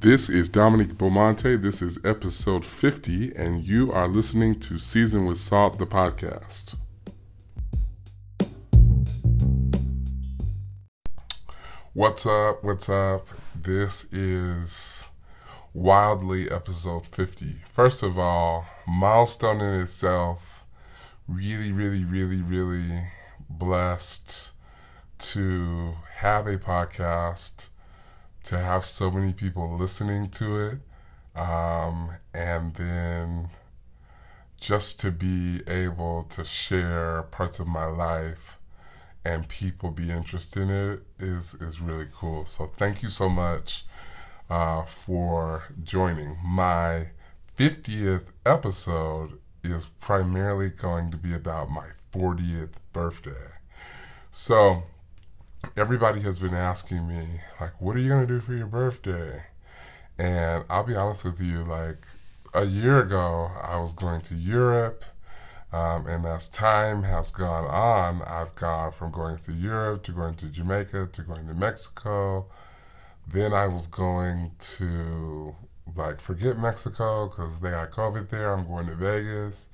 This is Dominique Beaumonte. This is episode 50, and you are listening to Seasoned with Salt, the podcast. What's up? What's up? This is Wildly episode 50. First of all, milestone in itself. Really, really, really, really blessed to have a podcast to have so many people listening to it, um, and then just to be able to share parts of my life and people be interested in it is is really cool. So thank you so much uh, for joining. My 50th episode is primarily going to be about my 40th birthday. So everybody has been asking me, like, what are you going to do for your birthday? And I'll be honest with you, like, a year ago, I was going to Europe. Um, and as time has gone on, I've gone from going to Europe to going to Jamaica to going to Mexico. Then I was going to, like, forget Mexico because they got COVID there. I'm going to Vegas.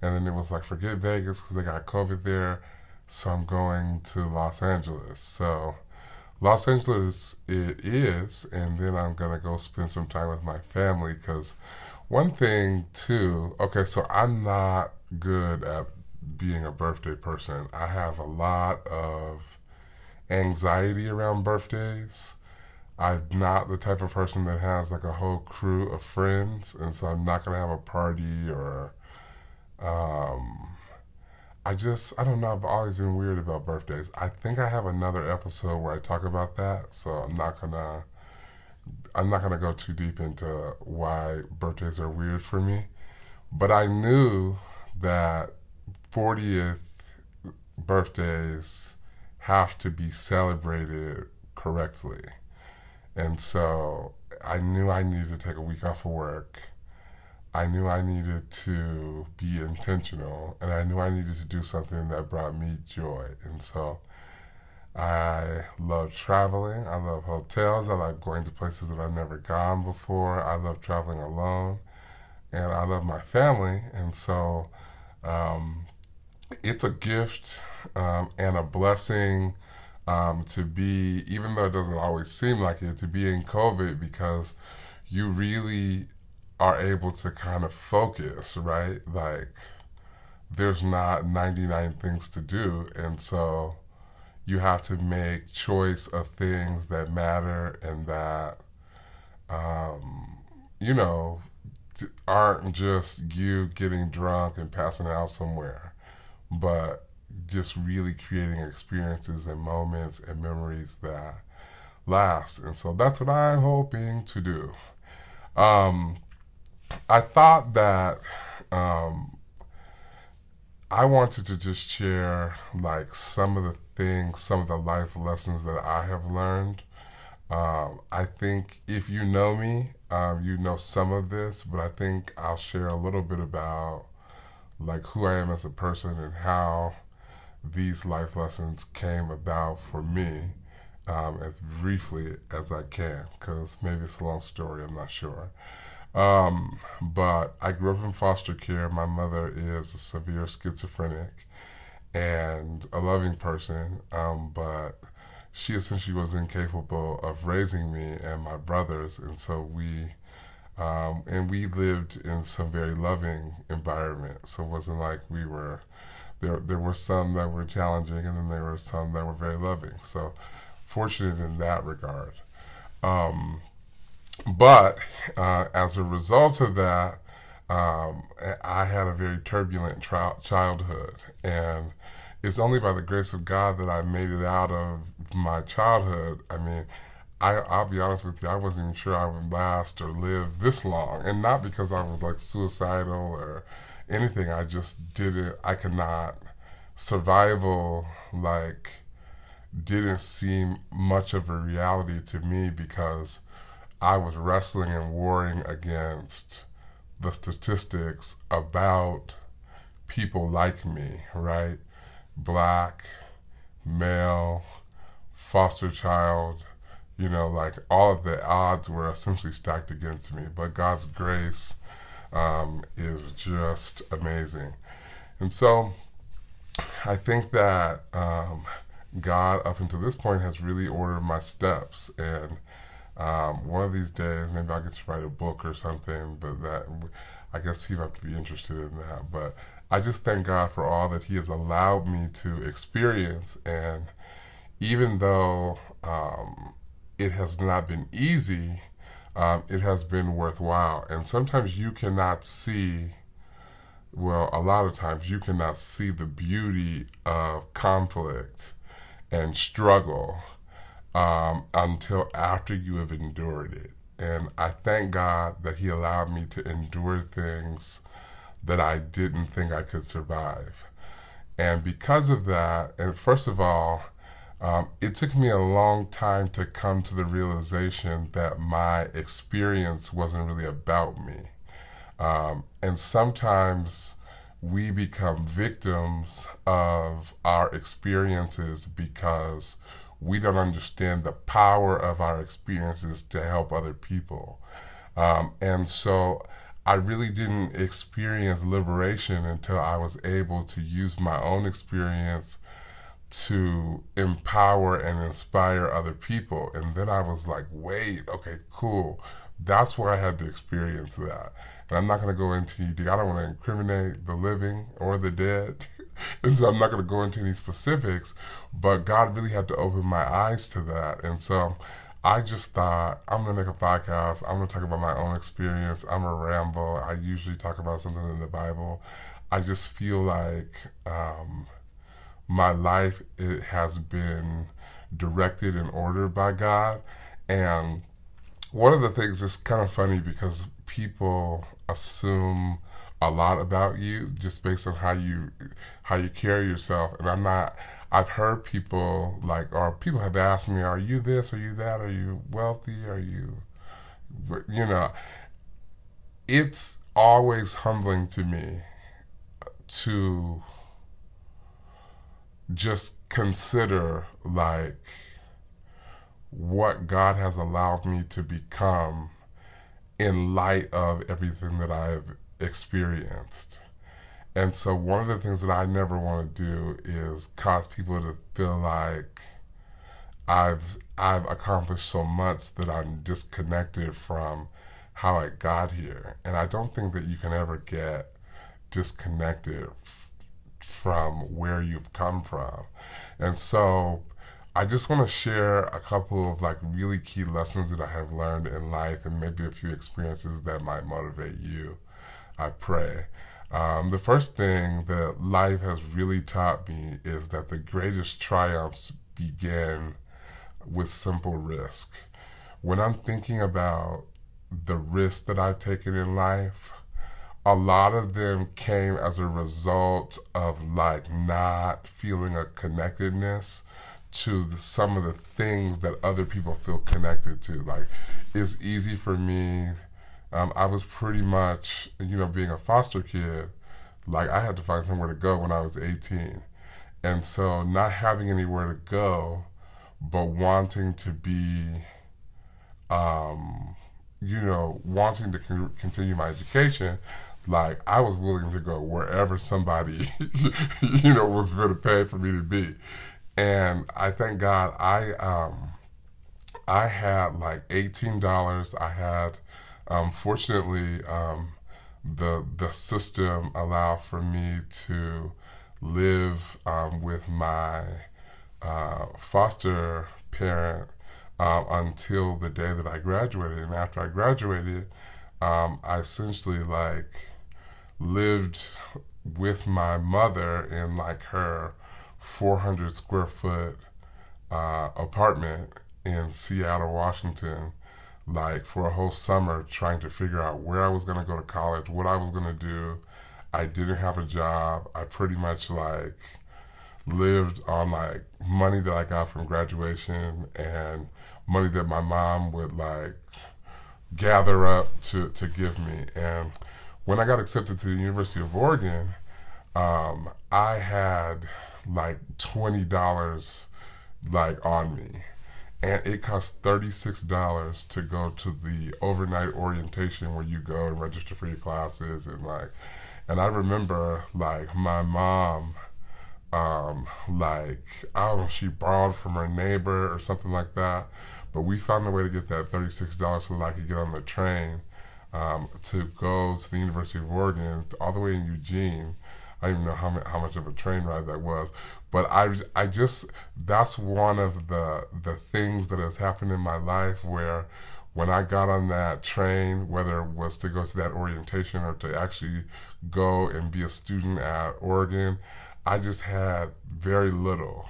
And then it was like, forget Vegas because they got COVID there. So I'm going to Los Angeles. So Los Angeles it is, and then I'm gonna go spend some time with my family. Because one thing too, okay, so I'm not good at being a birthday person. I have a lot of anxiety around birthdays. I'm not the type of person that has like a whole crew of friends, and so I'm not gonna have a party or um, I just, I don't know, I've always been weird about birthdays. I think I have another episode where I talk about that, so I'm not gonna, I'm not gonna go too deep into why birthdays are weird for me. But I knew that 40th birthdays have to be celebrated correctly. And so I knew I needed to take a week off of work I knew I needed to be intentional and I knew I needed to do something that brought me joy. And so I love traveling. I love hotels. I like going to places that I've never gone before. I love traveling alone. And I love my family. And so um, it's a gift um, and a blessing um, to be, even though it doesn't always seem like it, to be in COVID because you really are able to kind of focus, right? Like there's not 99 things to do. And so you have to make choice of things that matter and that, um, you know, aren't just you getting drunk and passing out somewhere, but just really creating experiences and moments and memories that last. And so that's what I'm hoping to do. Um, I thought that um, I wanted to just share like some of the things, some of the life lessons that I have learned. Um, I think if you know me, um, you know some of this, but I think I'll share a little bit about like who I am as a person and how these life lessons came about for me um, as briefly as I can, because maybe it's a long story, I'm not sure. Um, but I grew up in foster care. My mother is a severe schizophrenic and a loving person, um, but she essentially was incapable of raising me and my brothers, and so we. Um, and we lived in some very loving environment, so it wasn't like we were there. There were some that were challenging, and then there were some that were very loving. So, fortunate in that regard. Um, but uh, as a result of that, um, I had a very turbulent tra- childhood. And it's only by the grace of God that I made it out of my childhood. I mean, I, I'll be honest with you, I wasn't even sure I would last or live this long. And not because I was like suicidal or anything. I just did it. I could not. Survival, like, didn't seem much of a reality to me because I was wrestling and warring against the statistics about people like me, right? Black, male, foster child, You know, like all of the odds were essentially stacked against me, but God's grace um, is just amazing. And so I think that um, God, up until this point, has really ordered my steps. And um, one of these days, maybe I'll get to write a book or something, but that I guess people have to be interested in that. But I just thank God for all that He has allowed me to experience. And even though um, it has not been easy, um, it has been worthwhile. And sometimes you cannot see, well, a lot of times you cannot see the beauty of conflict and struggle um, until after you have endured it. And I thank God that He allowed me to endure things that I didn't think I could survive. And because of that, and first of all, um, it took me a long time to come to the realization that my experience wasn't really about me. Um, and sometimes we become victims of our experiences because we don't understand the power of our experiences to help other people. Um, and so I really didn't experience liberation until I was able to use my own experience to empower and inspire other people. And then I was like, wait, okay, cool. That's where I had to experience that. And I'm not going to go into, I don't want to incriminate the living or the dead. and so I'm not going to go into any specifics, but God really had to open my eyes to that. And so I just thought, I'm going to make a podcast. I'm going to talk about my own experience. I'm a ramble. I usually talk about something in the Bible. I just feel like, um, my life it has been directed and ordered by God. And one of the things is kind of funny because people assume a lot about you just based on how you how you carry yourself. And I'm not. I've heard people like, or people have asked me, "Are you this? Are you that? Are you wealthy? Are you?" You know, it's always humbling to me to just consider like what God has allowed me to become in light of everything that I've experienced. And so one of the things that I never want to do is cause people to feel like I've I've accomplished so much that I'm disconnected from how I got here. And I don't think that you can ever get disconnected from where you've come from. And so I just want to share a couple of like really key lessons that I have learned in life and maybe a few experiences that might motivate you. I pray. Um, the first thing that life has really taught me is that the greatest triumphs begin with simple risk. When I'm thinking about the risks that I've taken in life, a lot of them came as a result of like not feeling a connectedness to the, some of the things that other people feel connected to. Like, it's easy for me. Um, I was pretty much, you know, being a foster kid, like I had to find somewhere to go when I was 18. And so not having anywhere to go, but wanting to be, um, you know, wanting to con- continue my education, like I was willing to go wherever somebody, you know, was going to pay for me to be. And I thank God I um I had like eighteen dollars. I had um, fortunately um, the the system allowed for me to live um, with my uh, foster parent um, until the day that I graduated. And after I graduated, um, I essentially like lived with my mother in like her 400 square foot uh, apartment in Seattle, Washington, like for a whole summer trying to figure out where I was going to go to college, what I was going to do. I didn't have a job. I pretty much like lived on like money that I got from graduation and money that my mom would like gather up to, to give me. And when I got accepted to the University of Oregon, um, I had like twenty dollars like on me, and it costs $36 to go to the overnight orientation where you go and register for your classes and like and i remember like my mom um, like i don't know she borrowed from her neighbor or something like that but we found a way to get that $36 so that i could get on the train um, to go to the university of oregon all the way in eugene. I don't even know how, how much of a train ride that was, but I, I just that's one of the the things that has happened in my life where when I got on that train, whether it was to go to that orientation or to actually go and be a student at Oregon, I just had very little.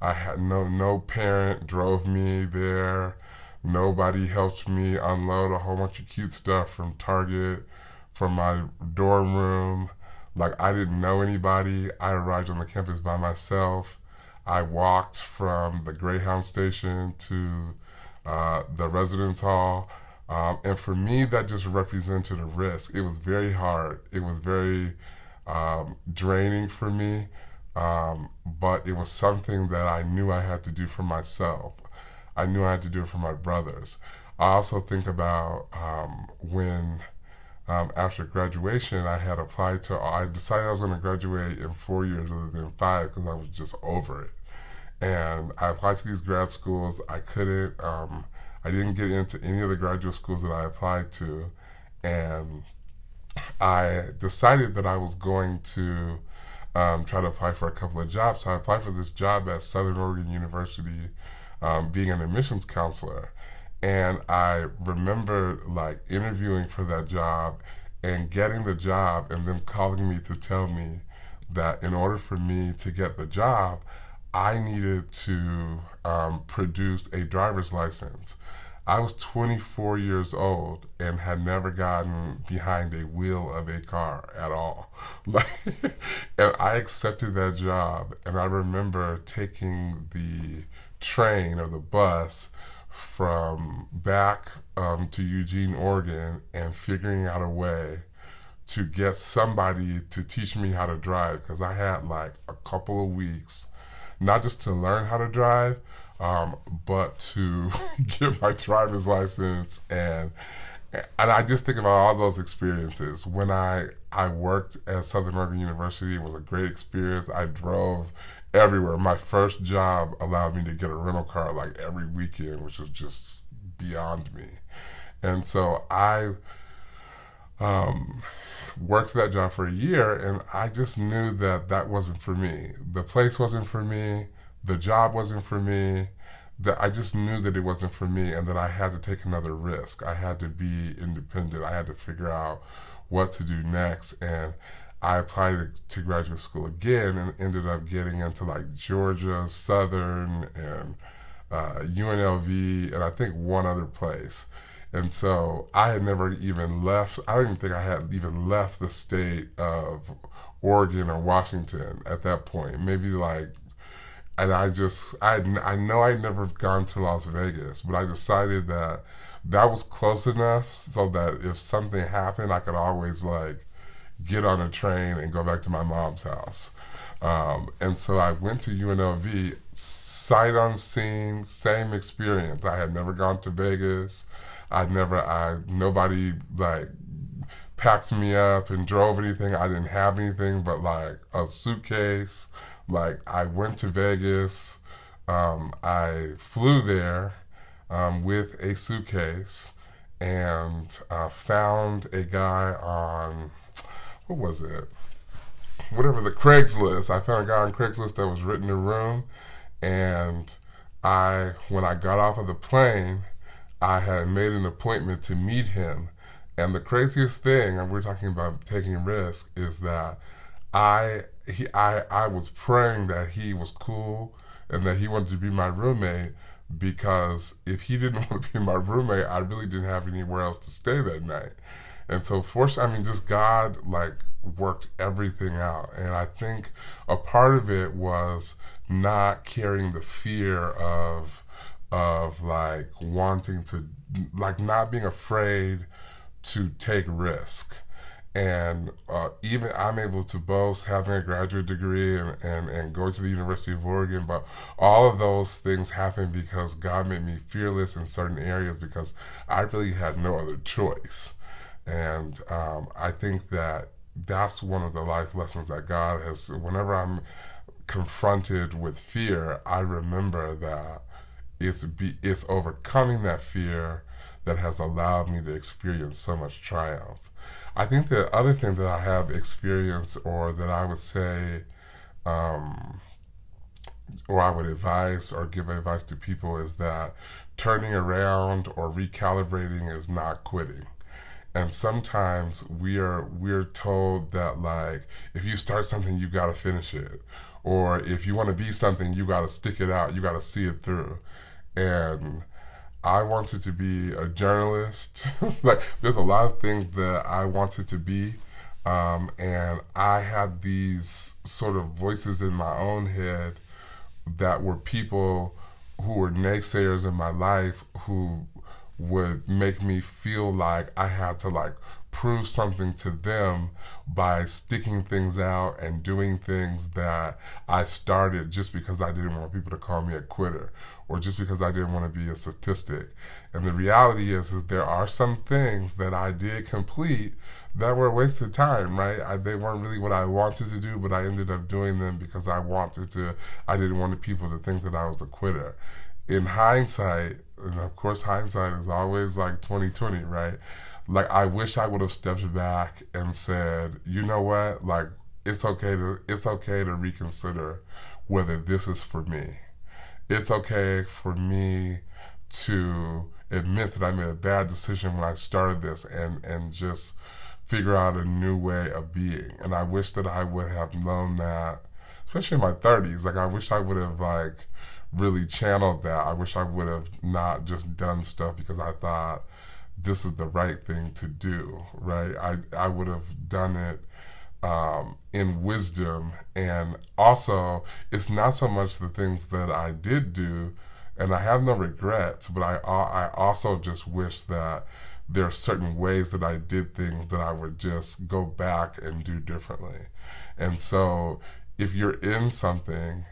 I had no no parent drove me there. Nobody helped me unload a whole bunch of cute stuff from Target, from my dorm room. Like I didn't know anybody. I arrived on the campus by myself. I walked from the Greyhound station to uh, the residence hall. Um, and for me, that just represented a risk. It was very hard. It was very um, draining for me. Um, but it was something that I knew I had to do for myself. I knew I had to do it for my brothers. I also think about um, when um, after graduation, I had applied to, I decided I was going to graduate in four years rather than five because I was just over it. And I applied to these grad schools. I couldn't, um, I didn't get into any of the graduate schools that I applied to. And I decided that I was going to um, try to apply for a couple of jobs. So I applied for this job at Southern Oregon University, um, being an admissions counselor. And I remember like interviewing for that job and getting the job and them calling me to tell me that in order for me to get the job, I needed to um, produce a driver's license. I was 24 years old and had never gotten behind a wheel of a car at all. And I accepted that job, and I remember taking the train or the bus from back um, to Eugene, Oregon, and figuring out a way to get somebody to teach me how to drive because I had like a couple of weeks, not just to learn how to drive, um, but to get my driver's license and and I just think about all those experiences. When I I worked at Southern Oregon University, it was a great experience. I drove everywhere. My first job allowed me to get a rental car like every weekend, which was just beyond me. And so I um, worked that job for a year, and I just knew that that wasn't for me. The place wasn't for me. The job wasn't for me. That I just knew that it wasn't for me, and that I had to take another risk. I had to be independent. I had to figure out what to do next, and I applied to graduate school again and ended up getting into like Georgia Southern and uh, UNLV and I think one other place. And so I had never even left, I even think I had even left the state of Oregon or Washington at that point. Maybe like, and I just, I, I know I'd never gone to Las Vegas, but I decided that that was close enough so that if something happened, I could always like, get on a train and go back to my mom's house. Um, and so I went to UNLV, sight unseen, same experience. I had never gone to Vegas. I'd never, I nobody like packed me up and drove anything. I didn't have anything but like a suitcase. Like I went to Vegas. Um, I flew there um, with a suitcase and uh, found a guy on what was it? Whatever the Craigslist. I found a guy on Craigslist that was written in room, and I, when I got off of the plane, I had made an appointment to meet him. And the craziest thing, and we're talking about taking risk, is that I he I I was praying that he was cool and that he wanted to be my roommate because if he didn't want to be my roommate, I really didn't have anywhere else to stay that night. And so, fortunately, I mean, just God like worked everything out. And I think a part of it was not carrying the fear of of like wanting to like not being afraid to take risk and uh, even I'm able to boast having a graduate degree and, and, and go to the University of Oregon, but all of those things happened because God made me fearless in certain areas because I really had no other choice. And um, I think that that's one of the life lessons that God has. Whenever I'm confronted with fear, I remember that it's be it's overcoming that fear that has allowed me to experience so much triumph. I think the other thing that I have experienced, or that I would say, um, or I would advise or give advice to people, is that turning around or recalibrating is not quitting. And sometimes we are we're told that like if you start something you got to finish it, or if you want to be something you got to stick it out, you got to see it through. And I wanted to be a journalist. like, there's a lot of things that I wanted to be. Um, and I had these sort of voices in my own head that were people who were naysayers in my life who would make me feel like I had to like prove something to them by sticking things out and doing things that I started just because I didn't want people to call me a quitter or just because I didn't want to be a statistic. And the reality is, is there are some things that I did complete that were a waste of time, right? I, they weren't really what I wanted to do, but I ended up doing them because I wanted to. I didn't want the people to think that I was a quitter. In hindsight, and of course, hindsight is always like 2020, right? like I wish I would have stepped back and said, you know what, like it's okay to it's okay to reconsider whether this is for me. It's okay for me to admit that I made a bad decision when I started this and and just figure out a new way of being. And I wish that I would have known that, especially in my 30s. Like I wish I would have like really channeled that. I wish I would have not just done stuff because I thought this is the right thing to do, right? I, I would have done it um, in wisdom. And also, it's not so much the things that I did do, and I have no regrets, but I, I also just wish that there are certain ways that I did things that I would just go back and do differently. And so, if you're in something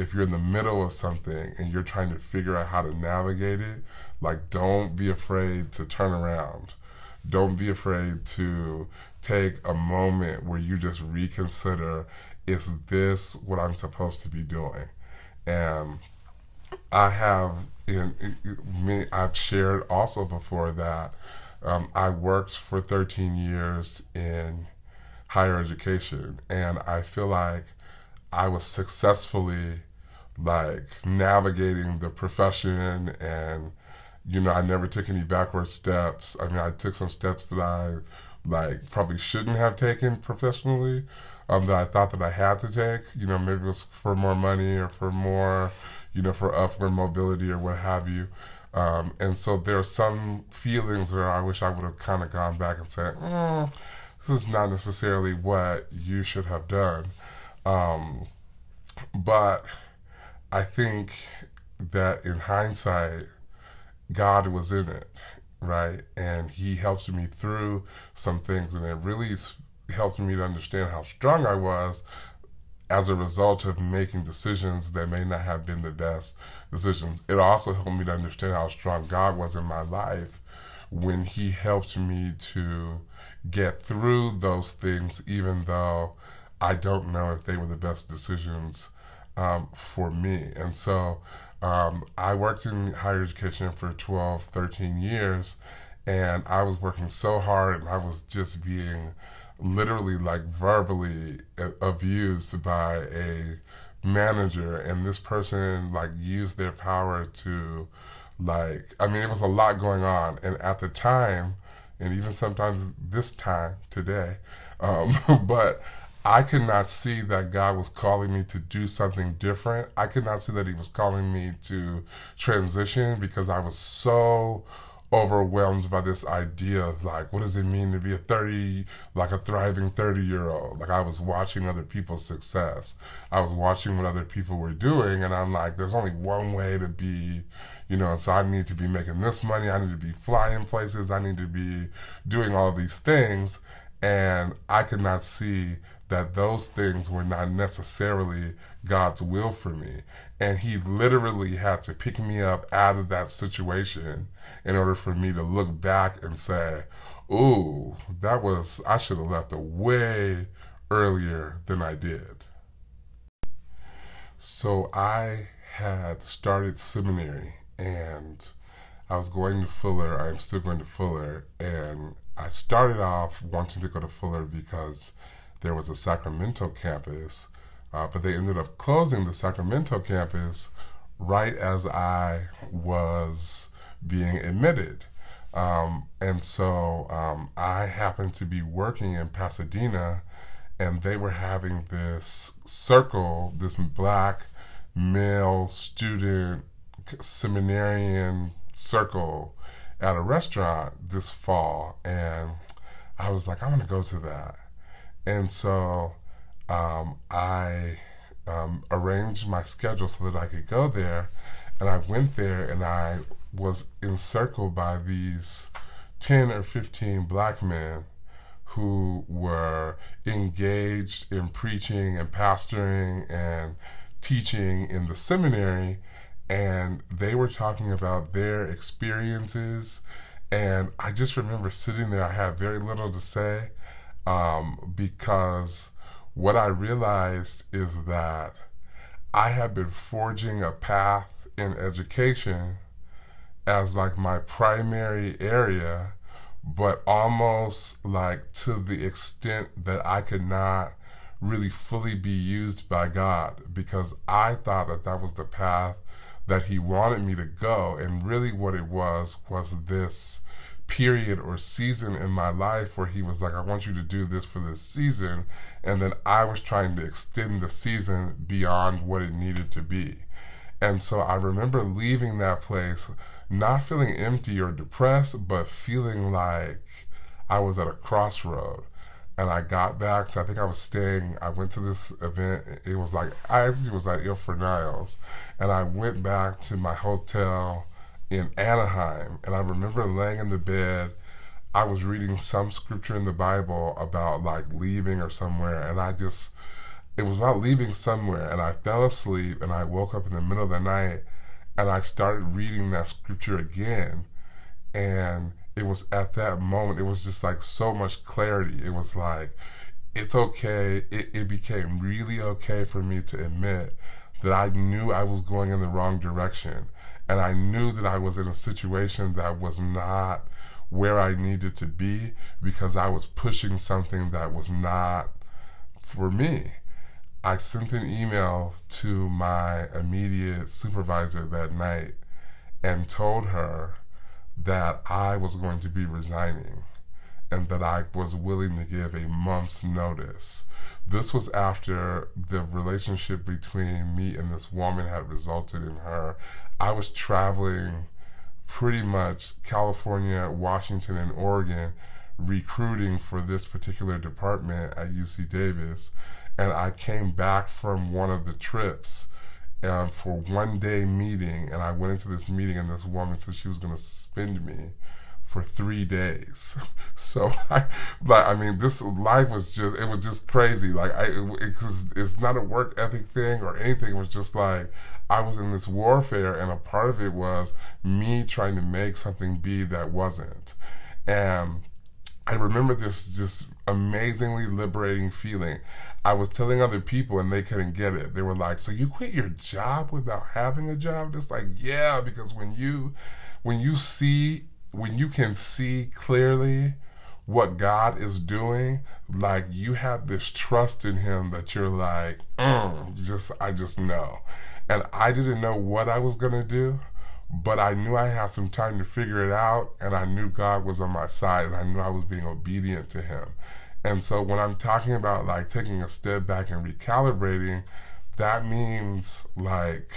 if you're in the middle of something and you're trying to figure out how to navigate it, like don't be afraid to turn around. Don't be afraid to take a moment where you just reconsider is this what I'm supposed to be doing? And I have in, me I've shared also before that um, I worked for 13 years in higher education and I feel like I was successfully like navigating the profession and you know i never took any backward steps. I mean i took some steps that i like probably shouldn't have taken professionally um, that i thought that i had to take you know maybe it was for more money or for more you know for upward mobility or what have you. Um, and so there are some feelings where i wish i would have kind of gone back and said mm, this is not necessarily what you should have done. Um, but I think that in hindsight, God was in it, right? And He helped me through some things, and it really helped me to understand how strong I was as a result of making decisions that may not have been the best decisions. It also helped me to understand how strong God was in my life when He helped me to get through those things, even though I don't know if they were the best decisions um, for me. And so um, I worked in higher education for 12, 13 years, and I was working so hard and I was just being literally like verbally abused by a manager and this person like used their power to like i mean it was a lot going on and at the time and even sometimes this time today um, but I could not see that God was calling me to do something different. I could not see that He was calling me to transition because I was so overwhelmed by this idea of like, what does it mean to be a 30, like a thriving 30 year old? Like, I was watching other people's success. I was watching what other people were doing, and I'm like, there's only one way to be, you know, so I need to be making this money. I need to be flying places. I need to be doing all these things. And I could not see that those things were not necessarily God's will for me. And He literally had to pick me up out of that situation in order for me to look back and say, Ooh, that was, I should have left way earlier than I did. So I had started seminary and I was going to Fuller. I'm still going to Fuller. And I started off wanting to go to Fuller because there was a Sacramento campus, uh, but they ended up closing the Sacramento campus right as I was being admitted. Um, and so um, I happened to be working in Pasadena and they were having this circle, this black male student seminarian circle at a restaurant this fall, and I was like, I'm gonna go to that, and so um, I um, arranged my schedule so that I could go there, and I went there, and I was encircled by these ten or fifteen black men who were engaged in preaching and pastoring and teaching in the seminary. And they were talking about their experiences. And i just remember sitting there i had very little to say um, because what i realized is that i had been forging a path in education as like my primary area but almost like to the extent that I could not really fully be used by God because I thought that that was the path that He wanted me to go. And really, what it was was this period or season in my life where He was like, I want you to do this for this season. And then I was trying to extend the season beyond what it needed to be. And so I remember leaving that place not feeling empty or depressed, but feeling like I was at a crossroad. And I got back, to, I think I was staying. I went to this event. It was like I actually was at Il Fornaio, and I went back to my hotel in Anaheim. And I remember laying in the bed. I was reading some scripture in the Bible about like leaving or somewhere, and I just it was about leaving somewhere, and I fell asleep, and I woke up in the middle of the night, and I started reading that scripture again. And it was at that moment, it was just like so much clarity. It was like, it's okay. It, it became really okay for me to admit that I knew I was going in the wrong direction. And I knew that I was in a situation that was not where I needed to be because I was pushing something that was not for me. I sent an email to my immediate supervisor that night and told her that I was going to be resigning and that I was willing to give a month's notice. This was after the relationship between me and this woman had resulted in her. I was traveling pretty much California, Washington, and Oregon recruiting for this particular department at UC Davis and I came back from one of the trips um, for one day meeting, and I went into this meeting, and this woman said she was going to suspend me for three days. so I, like, I mean, this life was just, it was just crazy. Like, I, it, it, it's not a work ethic thing or anything. It was just like, I was in this warfare, and a part of it was me trying to make something be that wasn't. And I remember this just amazingly liberating feeling. I was telling other people and they couldn't get it. They were like, "So you quit your job without having a job?" Just like, "Yeah, because when you when you see when you can see clearly what God is doing, like you have this trust in him that you're like, mm, just I just know." And I didn't know what I was to do but I knew I had some time to figure it out, and I knew God was on my side, and I knew I was being obedient to Him. And so when I'm talking about like taking a step back and recalibrating, that means like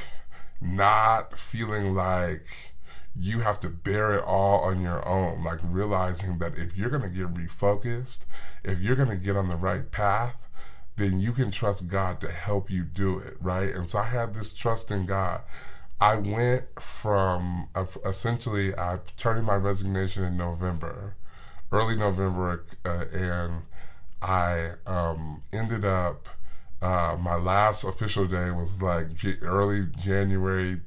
not feeling like you have to bear it all on your own. Like realizing that if you're going to get refocused, if you're going to get on the right path, then you can trust God to help you do it, right? And so I had this trust in God I went from essentially I turned my resignation in November, early November, uh, and I um, ended up. Uh, my last official day was like G- early January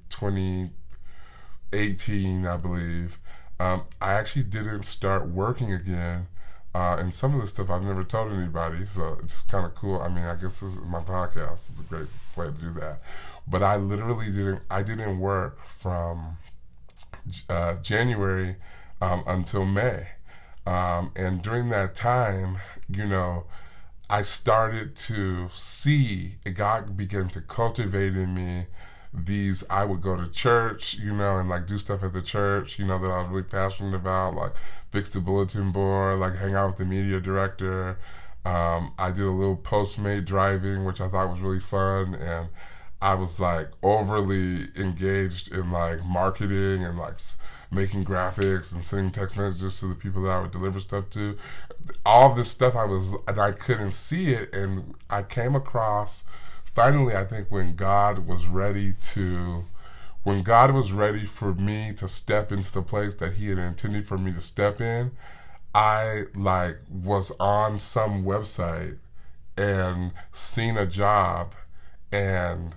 2018, I believe. Um, I actually didn't start working again. Uh, and some of the stuff I've never told anybody, so it's kind of cool. I mean, I guess this is my podcast. It's a great way to do that. But I literally didn't. I didn't work from uh, January um, until May. Um, and during that time, you know, I started to see God begin to cultivate in me these I would go to church, you know, and like do stuff at the church, you know, that I was really passionate about, like fix the bulletin board, like hang out with the media director. Um, I did a little Postmate driving, which I thought was really fun, and I was like overly engaged in like marketing and like making graphics and sending text messages to the people that I would deliver stuff to. All this stuff I was, and I couldn't see it. And I came across, finally, I think when God was ready to, when God was ready for me to step into the place that He had intended for me to step in, I like was on some website and seen a job and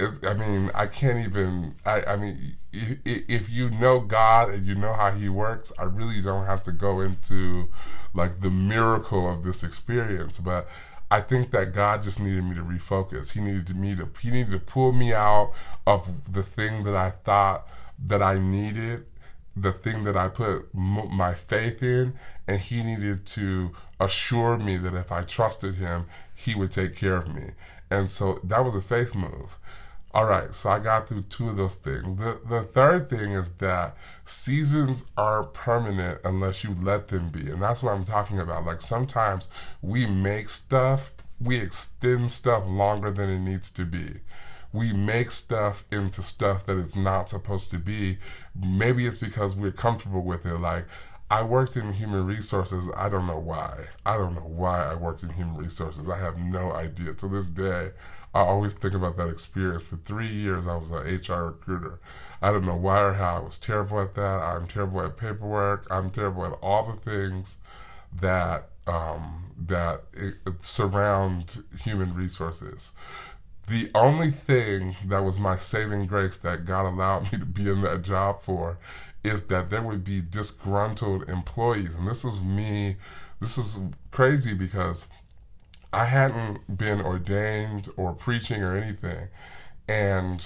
I mean, I can't even. I, I mean, if you know God and you know how He works, I really don't have to go into like the miracle of this experience. But I think that God just needed me to refocus. He needed me to. He needed to pull me out of the thing that I thought that I needed, the thing that I put my faith in, and He needed to assure me that if I trusted Him, He would take care of me. And so that was a faith move. All right, so I got through two of those things. The the third thing is that seasons aren't permanent unless you let them be. And that's what I'm talking about. Like sometimes we make stuff, we extend stuff longer than it needs to be. We make stuff into stuff that it's not supposed to be. Maybe it's because we're comfortable with it. Like I worked in human resources. I don't know why. I don't know why I worked in human resources. I have no idea. To this day, I always think about that experience. For three years, I was an HR recruiter. I don't know why or how. I was terrible at that. I'm terrible at paperwork. I'm terrible at all the things that um, that it, surround human resources. The only thing that was my saving grace that God allowed me to be in that job for is that there would be disgruntled employees. And this is me, this is crazy because I hadn't been ordained or preaching or anything. And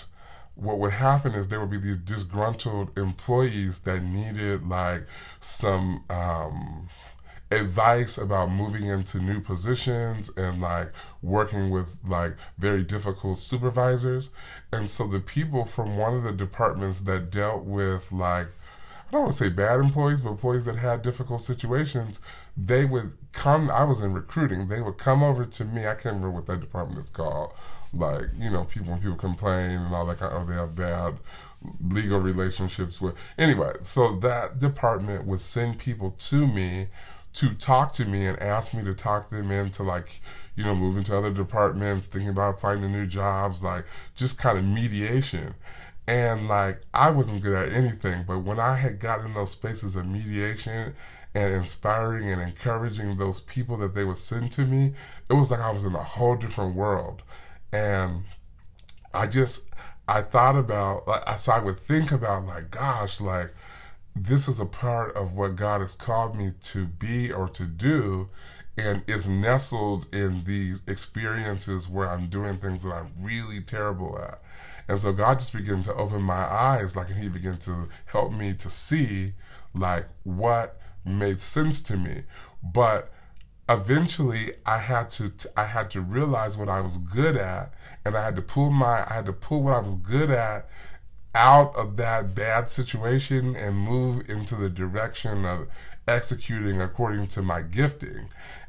what would happen is there would be these disgruntled employees that needed like some um, advice about moving into new positions and like working with like very difficult supervisors. And so the people from one of the departments that dealt with like I don't want to say bad employees, but employees that had difficult situations, they would come. I was in recruiting. They would come over to me. I can't remember what that department is called. Like you know, people when people complain and all that kind of, they have bad legal relationships with. Anyway, so that department would send people to me to talk to me and ask me to talk them into like you know moving to other departments thinking about finding new jobs like just kind of mediation and like I wasn't good at anything, but when I had gotten those spaces of mediation and inspiring and encouraging those people that they would send to me, it was like I was in a whole different world. And I just I thought about like so I would think about like gosh, like this is a part of what God has called me to be or to do and is nestled in these experiences where I'm doing things that I'm really terrible at. And so God just began to open my eyes, like, and He began to help me to see, like, what made sense to me. But eventually, I had to, I had to realize what I was good at, and I had to pull my, I had to pull what I was good at out of that bad situation and move into the direction of executing according to my gifting.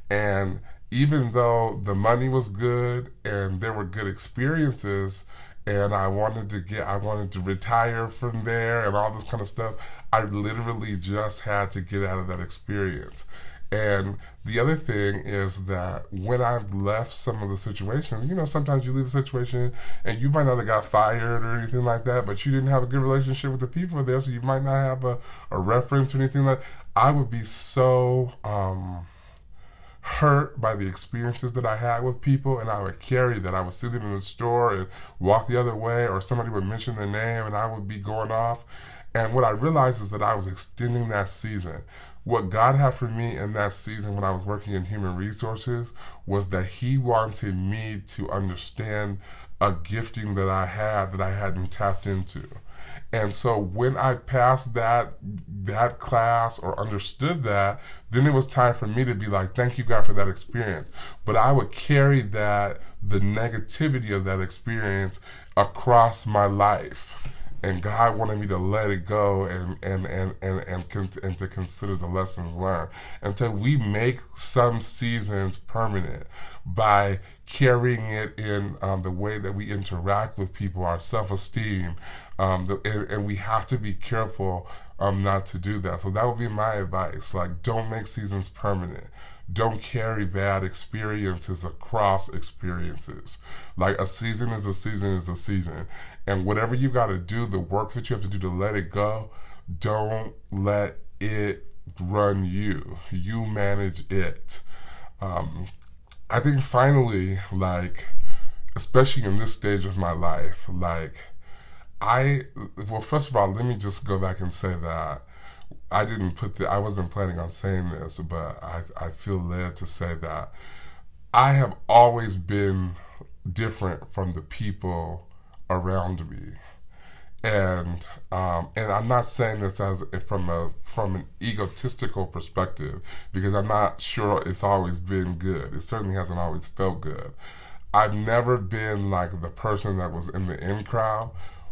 And even though the money was good and there were good experiences, and I wanted to get, I wanted to retire from there and all this kind of stuff. I literally just had to get out of that experience. And the other thing is that when I've left some of the situations, you know, sometimes you leave a situation and you might not have got fired or anything like that, but you didn't have a good relationship with the people there, so you might not have a, a reference or anything like I would be so um hurt by the experiences that I had with people, and I would carry that. I would see them in the store and walk the other way, or somebody would mention their name, and I would be going off. And what I realized is that I was extending that season. What God had for me in that season when I was working in human resources was that He wanted me to understand a gifting that I had that I hadn't tapped into. And so when I passed that that class or understood that, then it was time for me to be like, thank you God for that experience. But I would carry that the negativity of that experience across my life. And God wanted me to let it go and and and and and, and to consider the lessons learned until we make some seasons permanent by carrying it in um, the way that we interact with people, our self esteem, um, and, and, we have to be careful um, not to do that. So that would be my advice. Like, don't make seasons permanent. Don't carry bad experiences across experiences. Like a season is a season is a season. And whatever you got to do, the work that you have to do to let it go, don't let it run you. You manage it. Um, I think finally, like, especially in this stage of my life, like, I, well, first of all, let me just go back and say that I didn't put the, I wasn't planning on saying this, but I, I feel led to say that I have always been different from the people around me and um, and I'm not saying this as from a from an egotistical perspective because I'm not sure it's always been good. It certainly hasn't always felt good. I've never been like the person that was in the in crowd,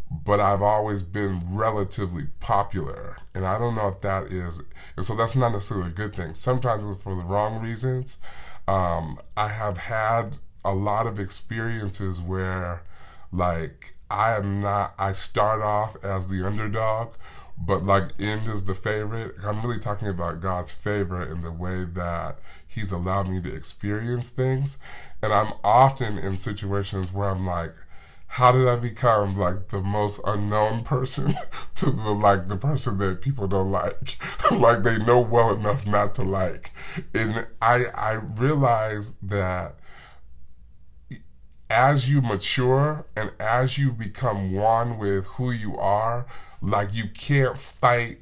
but I've always been relatively popular, and I don't know if that is. And so that's not necessarily a good thing. Sometimes it's for the wrong reasons. Um, I have had a lot of experiences where, like I am not. I start off as the underdog, but like end is the favorite. I'm really talking about God's favor in the way that He's allowed me to experience things, and I'm often in situations where I'm like, how did I become like the most unknown person to the like the person that people don't like, like they know well enough not to like, and I I realized that as you mature and as you become one with who you are, like you can't fight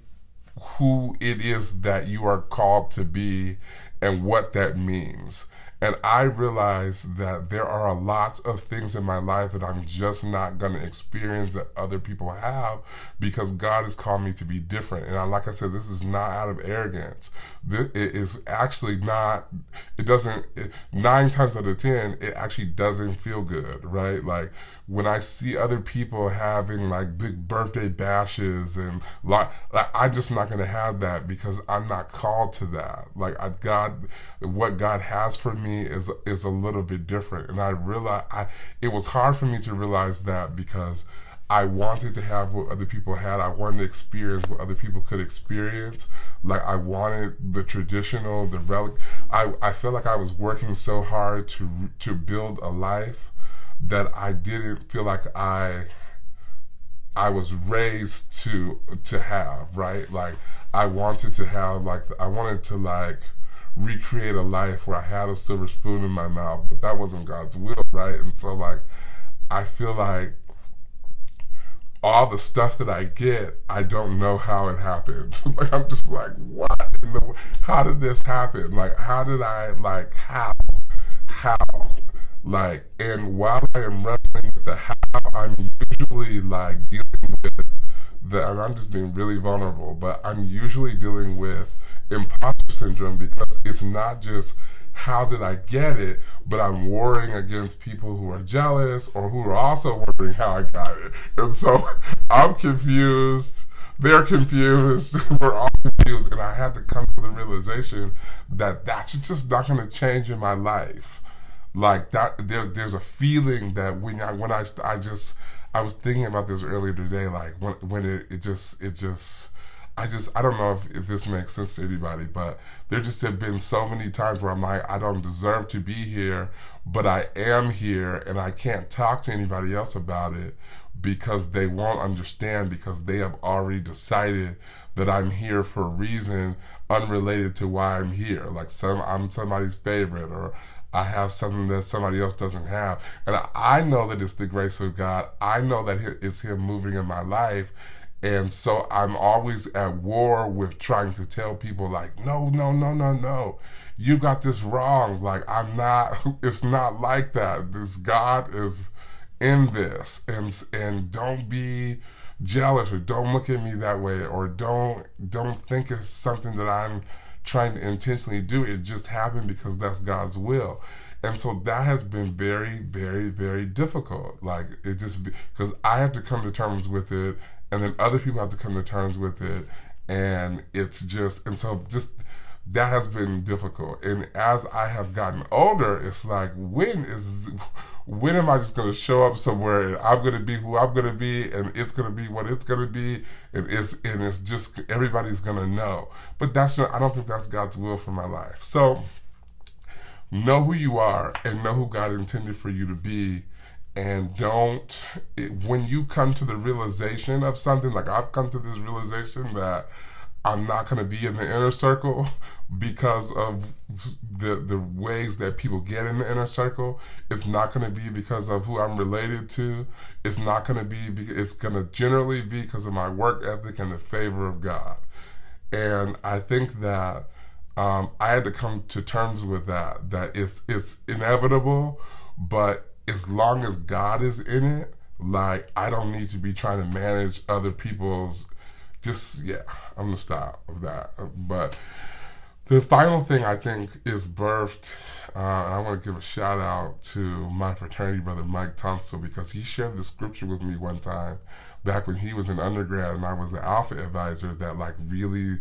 who it is that you are called to be and what that means. And I realize that there are lots of things in my life that I'm just not going to experience that other people have because God has called me to be different. And I, like I said, this is not out of arrogance. This, it is actually not, it doesn't, it, nine times out of 10, it actually doesn't feel good, right? Like when I see other people having like big birthday bashes and like, like I'm just not going to have that because I'm not called to that. Like I, God, what God has for me is is a little bit different, and I realized I it was hard for me to realize that because I wanted to have what other people had. I wanted to experience what other people could experience. Like I wanted the traditional, the relic. I I felt like I was working so hard to to build a life that I didn't feel like I I was raised to to have, right? Like I wanted to have like I wanted to like recreate a life where I had a silver spoon in my mouth, but that wasn't God's will, right? And so, like, I feel like all the stuff that I get, I don't know how it happened. like, I'm just like, what? The, how did this happen? Like, how did I, like, how? How? Like, and while I am wrestling with the how, I'm usually, like, dealing with the, and I'm just being really vulnerable, but I'm usually dealing with imposter syndrome because it's not just how did I get it, but I'm warring against people who are jealous or who are also wondering how I got it. And so I'm confused. They're confused. We're all confused. And I had to come to the realization that that's just not going to change in my life. Like that, there, there's a feeling that when I, when I, I just, I was thinking about this earlier today, like when, when it, it just, it just, I just I don't know if, if this makes sense to anybody, but there just have been so many times where I'm like, I don't deserve to be here, but I am here and I can't talk to anybody else about it because they won't understand because they have already decided that I'm here for a reason unrelated to why I'm here. Like some I'm somebody's favorite or I have something that somebody else doesn't have. And I know that it's the grace of God. I know that it's Him moving in my life. And so I'm always at war with trying to tell people, like, no, no, no, no, no. You got this wrong. Like, I'm not, it's not like that. This God is in this. And, and don't be jealous or don't look at me that way or don't, don't think it's something that I'm trying to intentionally do. It just happened because that's God's will. And so that has been very, very, very difficult. Like it just because I have to come to terms with it and then other people have to come to terms with it and it's just and so just that has been difficult. And as i have gotten older it's like when is when am i just going to show up somewhere and i'm going to be who i'm going to be and it's going to be what it's going to be and it's and it's just everybody's going to know. But that's not, i don't think that's god's will for my life. So know who you are and know who god intended for you to be and don't it, when you come to the realization of something like i've come to this realization that i'm not going to be in the inner circle because of the the ways that people get in the inner circle. It's not going to be because of who i'm related to. It's not going to be it's going to generally be because of my work ethic and the favor of god. And i think that um, i had to come to terms with that that it's it's inevitable but as long as God is in it, like I don't need to be trying to manage other people's. Just yeah, I'm gonna stop of that. But the final thing I think is birthed. Uh, I want to give a shout out to my fraternity brother Mike Tunstall because he shared the scripture with me one time back when he was an undergrad and I was the alpha advisor that like really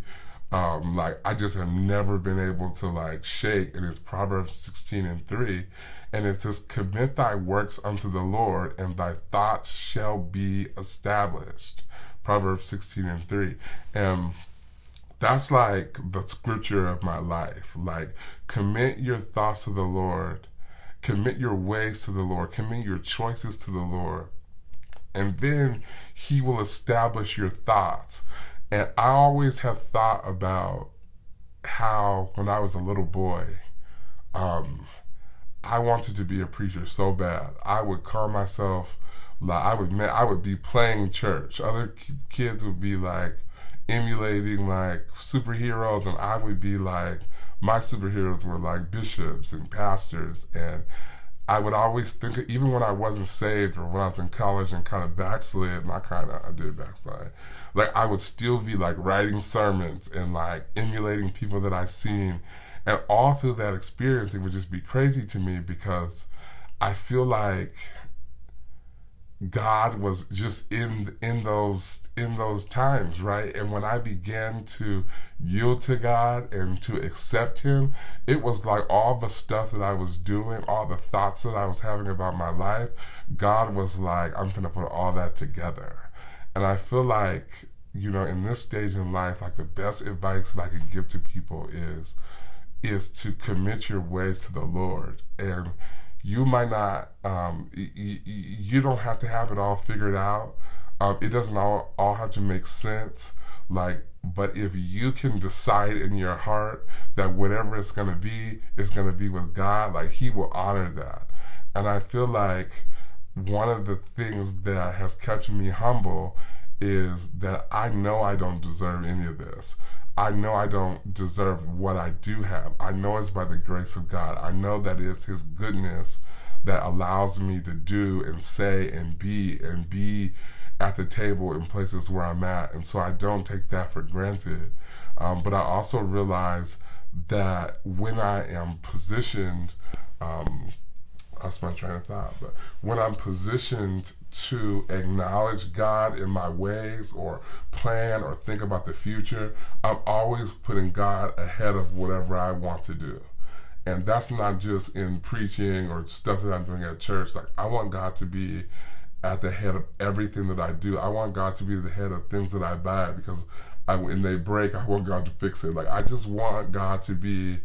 um, like I just have never been able to like shake. And it's Proverbs 16 and 3. And it says, Commit thy works unto the Lord, and thy thoughts shall be established. Proverbs 16 and 3. And that's like the scripture of my life. Like, commit your thoughts to the Lord, commit your ways to the Lord, commit your choices to the Lord. And then he will establish your thoughts. And I always have thought about how when I was a little boy, um, I wanted to be a preacher so bad. I would call myself like I would I would be playing church. Other kids would be like emulating like superheroes, and I would be like my superheroes were like bishops and pastors, and I would always think, even when I wasn't saved or when I was in college and kind of backslid, and I kind of, I did backslide, like I would still be like writing sermons and like emulating people that I've seen. And all through that experience, it would just be crazy to me because I feel like God was just in in those in those times, right? And when I began to yield to God and to accept Him, it was like all the stuff that I was doing, all the thoughts that I was having about my life, God was like, I'm gonna put all that together. And I feel like, you know, in this stage in life, like the best advice that I could give to people is is to commit your ways to the Lord and you might not um, y- y- you don't have to have it all figured out. Um, it doesn't all, all have to make sense. Like but if you can decide in your heart that whatever it's going to be is going to be with god like he will honor that. And i feel like one of the things that has kept me humble is that i know i don't deserve any of this I know I don't deserve what I do have. I know it's by the grace of God. I know that it's His goodness that allows me to do and say and be and be at the table in places where I'm at. And so I don't take that for granted. Um, but I also realize that when I am positioned, um, lost my train of thought, but when I'm positioned to acknowledge God in my ways or plan or think about the future, I'm always putting God ahead of whatever I want to do. And that's not just in preaching or stuff that I'm doing at church. Like, I want God to be at the head of everything that I do. I want God to be the head of things that I buy because I, when they break, I want God to fix it. Like I just want God to be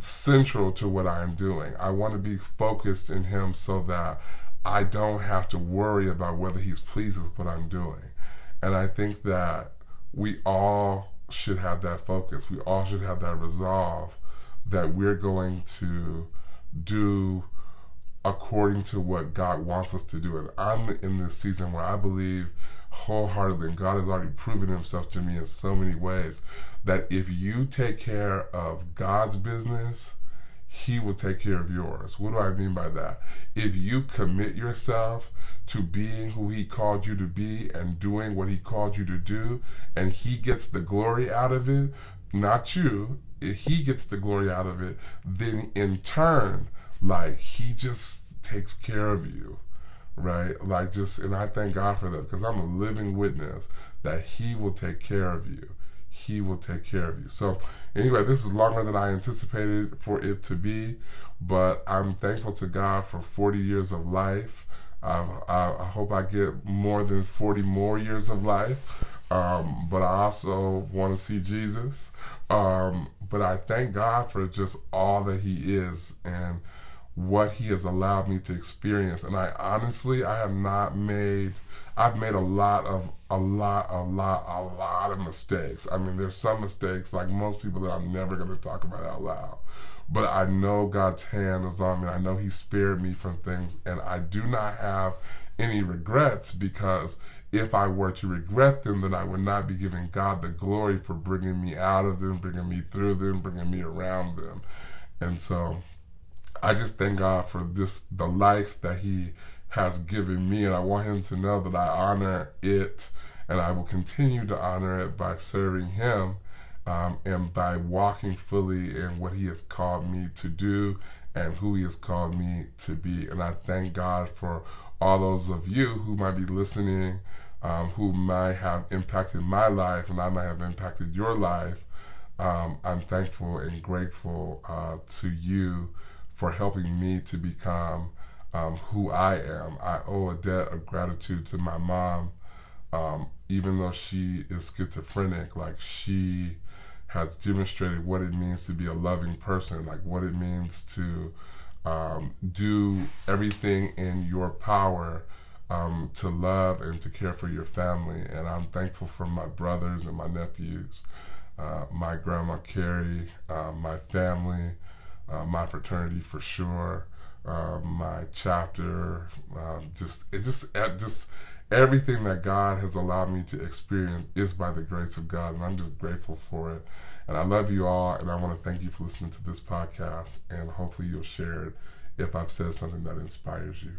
central to what I'm doing. I want to be focused in Him so that I don't have to worry about whether He's pleased with what I'm doing. And I think that we all should have that focus. We all should have that resolve that we're going to do according to what God wants us to do. And I'm in this season where I believe wholeheartedly, and God has already proven himself to me in so many ways, that if you take care of God's business, he will take care of yours. What do I mean by that? If you commit yourself to being who He called you to be and doing what He called you to do, and He gets the glory out of it, not you, if He gets the glory out of it, then in turn, like He just takes care of you right? Like just, and I thank God for that because I'm a living witness that He will take care of you. He will take care of you. So, anyway, this is longer than I anticipated for it to be, but I'm thankful to God for 40 years of life. I, I hope I get more than 40 more years of life. Um, but I also want to see Jesus. Um, but I thank God for just all that He is and what He has allowed me to experience. And I honestly, I have not made I've made a lot of a lot, a lot, a lot of mistakes. I mean, there's some mistakes like most people that I'm never going to talk about out loud. But I know God's hand is on me. I know He spared me from things, and I do not have any regrets because if I were to regret them, then I would not be giving God the glory for bringing me out of them, bringing me through them, bringing me around them. And so I just thank God for this, the life that He has given me, and I want him to know that I honor it, and I will continue to honor it by serving him um, and by walking fully in what he has called me to do and who he has called me to be. And I thank God for all those of you who might be listening, um, who might have impacted my life, and I might have impacted your life. Um, I'm thankful and grateful uh, to you for helping me to become um, who I am. I owe a debt of gratitude to my mom, um, even though she is schizophrenic. Like she has demonstrated what it means to be a loving person, like what it means to um, do everything in your power um, to love and to care for your family. And I'm thankful for my brothers and my nephews, uh, my grandma Carrie, uh, my family, uh, my fraternity for sure uh, my chapter, um, just it just just everything that God has allowed me to experience is by the grace of God, and I'm just grateful for it. And I love you all, and I want to thank you for listening to this podcast, and hopefully you'll share it if I've said something that inspires you.